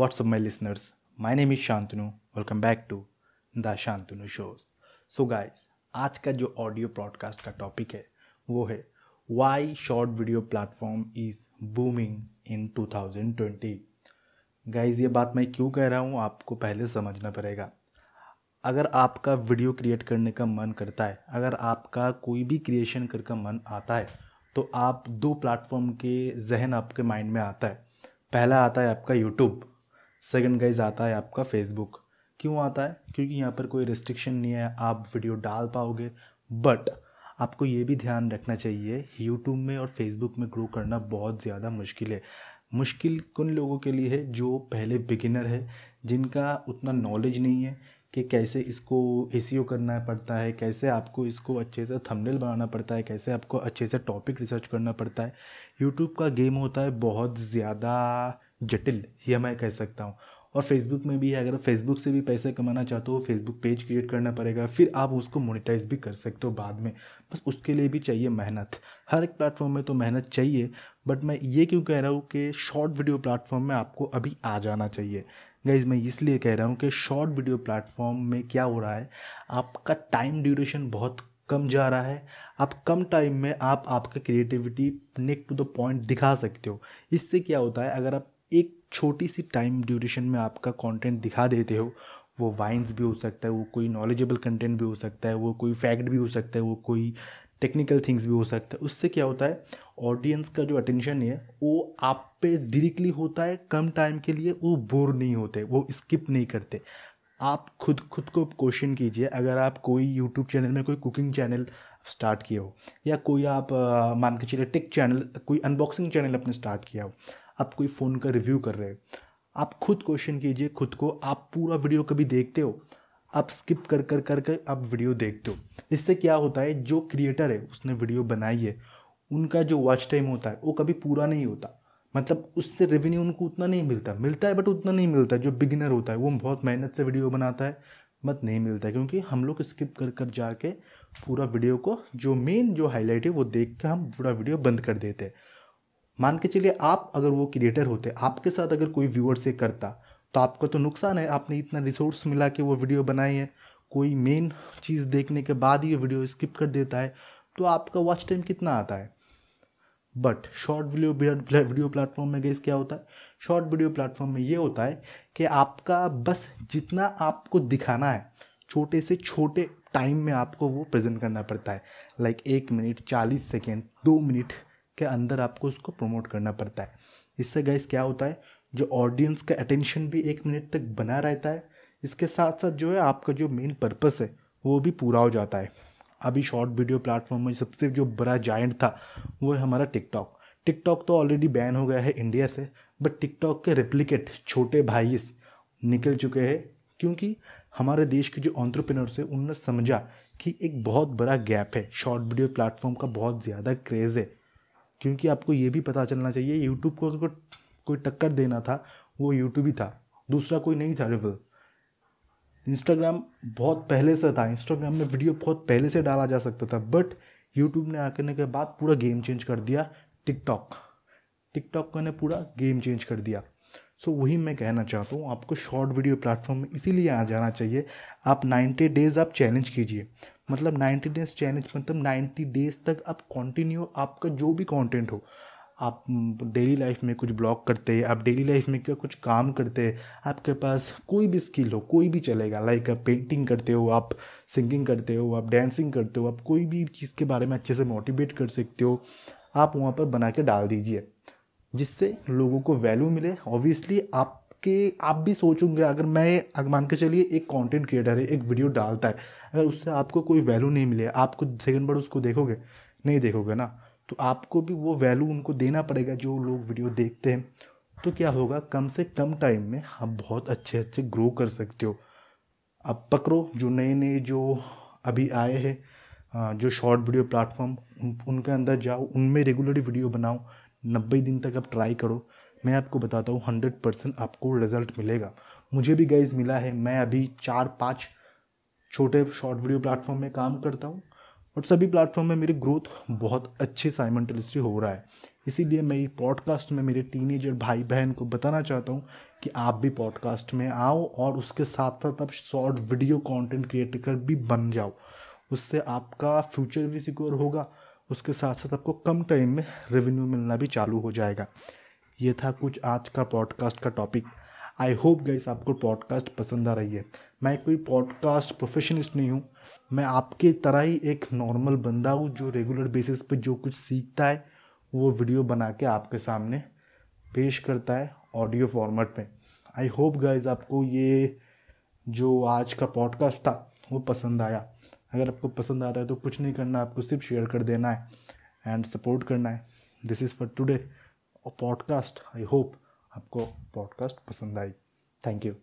What's up, my listeners? My name is Shantanu. Welcome back to the Shantanu shows so guys आज का जो audio podcast का topic है वो है why short video platform is booming in 2020 guys ये बात मैं क्यों कह रहा हूँ आपको पहले समझना पड़ेगा। अगर आपका वीडियो क्रिएट करने का मन करता है अगर आपका कोई भी क्रिएशन कर का मन आता है तो आप दो प्लेटफॉर्म के जहन आपके माइंड में आता है। पहला आता है आपका यूट्यूब सेकंड गाइज़ आता है आपका फेसबुक क्यों आता है? क्योंकि यहाँ पर कोई रिस्ट्रिक्शन नहीं है, आप वीडियो डाल पाओगे। बट आपको ये भी ध्यान रखना चाहिए यूट्यूब में और फेसबुक में ग्रो करना बहुत ज़्यादा मुश्किल है। मुश्किल उन लोगों के लिए है जो पहले बिगिनर है, जिनका उतना नॉलेज नहीं है कि कैसे इसको ए करना पड़ता है, कैसे आपको इसको अच्छे से थंबनेल बनाना पड़ता है, कैसे आपको अच्छे से टॉपिक रिसर्च करना पड़ता है। यूट्यूब का गेम होता है बहुत ज़्यादा जटिल ये मैं कह सकता हूँ। और फेसबुक में भी है, अगर फेसबुक से भी पैसे कमाना चाहते हो फेसबुक पेज क्रिएट करना पड़ेगा, फिर आप उसको मोनिटाइज भी कर सकते हो बाद में। बस उसके लिए भी चाहिए मेहनत। हर एक प्लेटफॉर्म में तो मेहनत चाहिए बट मैं ये क्यों कह रहा हूँ कि शॉर्ट वीडियो प्लेटफॉर्म में आपको अभी आ जाना चाहिए। गाइज़ मैं इसलिए कह रहा हूँ कि शॉर्ट वीडियो प्लेटफॉर्म में क्या हो रहा है, आपका टाइम ड्यूरेशन बहुत कम जा रहा है। आप कम टाइम में आप आपका क्रिएटिविटी नेक टू द पॉइंट दिखा सकते हो। इससे क्या होता है, अगर आप एक छोटी सी टाइम ड्यूरेशन में आपका कंटेंट दिखा देते हो, वो वाइन्स भी हो सकता है, वो कोई नॉलेजेबल कंटेंट भी हो सकता है, वो कोई फैक्ट भी हो सकता है, वो कोई टेक्निकल थिंग्स भी हो सकता है। उससे क्या होता है ऑडियंस का जो अटेंशन है, वो आप पे डायरेक्टली होता है, कम टाइम के लिए वो बोर नहीं होते, वो स्किप नहीं करते। आप खुद खुद को क्वेश्चन कीजिए, अगर आप कोई यूट्यूब चैनल में कोई कुकिंग चैनल स्टार्ट किया हो, या कोई आप मान के चलिए टेक चैनल कोई अनबॉक्सिंग चैनल अपने स्टार्ट किया हो आप कोई फ़ोन का रिव्यू कर रहे हो, आप खुद क्वेश्चन कीजिए खुद को, आप पूरा वीडियो कभी देखते हो, आप स्किप कर कर कर कर आप वीडियो देखते हो। इससे क्या होता है, जो क्रिएटर है, उसने वीडियो बनाई है, उनका जो वॉच टाइम होता है, वो कभी पूरा नहीं होता। मतलब उससे रेवेन्यू उनको उतना नहीं मिलता। मिलता है बट उतना नहीं मिलता। जो बिगिनर होता है, वो बहुत मेहनत से वीडियो बनाता है मत नहीं मिलता है, क्योंकि हम लोग स्किप कर कर जाके पूरा वीडियो को, जो मेन जो हाईलाइट है, वो देख के हम पूरा वीडियो बंद कर देते हैं। मान के चलिए आप अगर वो क्रिएटर होते, आपके साथ अगर कोई व्यूअर से करता तो आपको तो नुकसान है। आपने इतना रिसोर्स मिला के वो वीडियो बनाई है। कोई मेन चीज़ देखने के बाद ही वीडियो स्किप कर देता है तो आपका वॉच टाइम कितना आता है? But short video video platform में गैस क्या होता है? शॉर्ट वीडियो प्लेटफॉर्म में ये होता है कि आपका बस जितना आपको दिखाना है, छोटे से छोटे टाइम में आपको वो प्रेजेंट करना पड़ता है। लाइक एक मिनट चालीस सेकेंड दो मिनट के अंदर आपको उसको प्रमोट करना पड़ता है। इससे गैस क्या होता है, जो ऑडियंस का अटेंशन भी एक मिनट तक बना रहता है, इसके साथ साथ जो है आपका जो मेन पर्पस है, वो भी पूरा हो जाता है। अभी शॉर्ट वीडियो प्लेटफॉर्म में सबसे जो बड़ा जाइंट था, वो है हमारा टिकटॉक टिकटॉक तो ऑलरेडी बैन हो गया है इंडिया से बट टिकटॉक के रिप्लिकेट छोटे भाई निकल चुके हैं, क्योंकि हमारे देश के जो ऑन्ट्रप्रिनर्स है, उनने समझा कि एक बहुत बड़ा गैप है। शॉर्ट वीडियो प्लेटफॉर्म का बहुत ज़्यादा क्रेज़ है। क्योंकि आपको ये भी पता चलना चाहिए यूट्यूब को अगर कोई टक्कर देना था, वो यूट्यूब ही था, दूसरा कोई नहीं था रिवल। इंस्टाग्राम बहुत पहले से था इंस्टाग्राम में वीडियो बहुत पहले से डाला जा सकता था बट यूट्यूब ने आने के बाद पूरा गेम चेंज कर दिया टिकटॉक टिकटॉक ने पूरा गेम चेंज कर दिया। सो वही मैं कहना चाहता हूँ, आपको शॉर्ट वीडियो प्लेटफॉर्म में इसीलिए आ जाना चाहिए, आप 90 डेज़ आप चैलेंज कीजिए। मतलब 90 डेज़ चैलेंज मतलब 90 डेज़ तक आप कंटिन्यू आपका जो भी कंटेंट हो। आप डेली लाइफ में कुछ ब्लॉग करते हैं आप डेली लाइफ में क्या कुछ काम करते हैं आपके पास कोई भी स्किल हो, कोई भी चलेगा लाइक आप पेंटिंग करते हो, आप सिंगिंग करते हो, आप डांसिंग करते हो, आप कोई भी चीज़ के बारे में अच्छे से मोटिवेट कर सकते हो, आप वहाँ पर बना के डाल दीजिए। जिससे लोगों को वैल्यू मिले। ऑब्वियसली आपके, आप भी सोचोगे, अगर मैं अगर मान के चलिए एक कंटेंट क्रिएटर है, एक वीडियो डालता है, अगर उससे आपको कोई वैल्यू नहीं मिले आपको सेकंड बार उसको देखोगे? नहीं देखोगे ना? तो आपको भी वो वैल्यू उनको देना पड़ेगा जो लोग वीडियो देखते हैं। तो क्या होगा? कम से कम टाइम में आप बहुत अच्छे अच्छे ग्रो कर सकते हो। अब पकड़ो जो नए नए जो अभी आए हैं जो शॉर्ट वीडियो प्लेटफॉर्म उनके अंदर जाओ, उनमें रेगुलरली वीडियो बनाओ। नब्बे दिन तक आप ट्राई करो। मैं आपको बताता हूँ हंड्रेड परसेंट आपको रिज़ल्ट मिलेगा। मुझे भी गाइज़ मिला है, मैं अभी चार पाँच छोटे शॉर्ट वीडियो प्लेटफॉर्म में काम करता हूँ और सभी प्लेटफॉर्म में मेरी ग्रोथ बहुत अच्छे साइमल्टेनियसली हो रहा है। इसीलिए मैं ये पॉडकास्ट में मेरे टीनेजर भाई बहन को बताना चाहता हूँ कि आप भी पॉडकास्ट में आओ और उसके साथ साथ आप शॉर्ट वीडियो कंटेंट क्रिएटर भी बन जाओ। उससे आपका फ्यूचर भी सिक्योर होगा। उसके साथ साथ आपको कम टाइम में रेवेन्यू मिलना भी चालू हो जाएगा। ये था कुछ आज का पॉडकास्ट का टॉपिक आई होप गाइस आपको पॉडकास्ट पसंद आ रही है। मैं कोई पॉडकास्ट प्रोफेशनिस्ट नहीं हूँ। मैं आपके तरह ही एक नॉर्मल बंदा हूँ जो रेगुलर बेसिस पे जो कुछ सीखता है, वो वीडियो बना के आपके सामने पेश करता है ऑडियो फॉर्मेट में आई होप गाइज़ आपको ये जो आज का पॉडकास्ट था, वो पसंद आया। अगर आपको पसंद आता है तो कुछ नहीं करना, आपको सिर्फ़ शेयर कर देना है एंड सपोर्ट करना है। This is for today podcast I hope आपको पॉडकास्ट पसंद आई। Thank you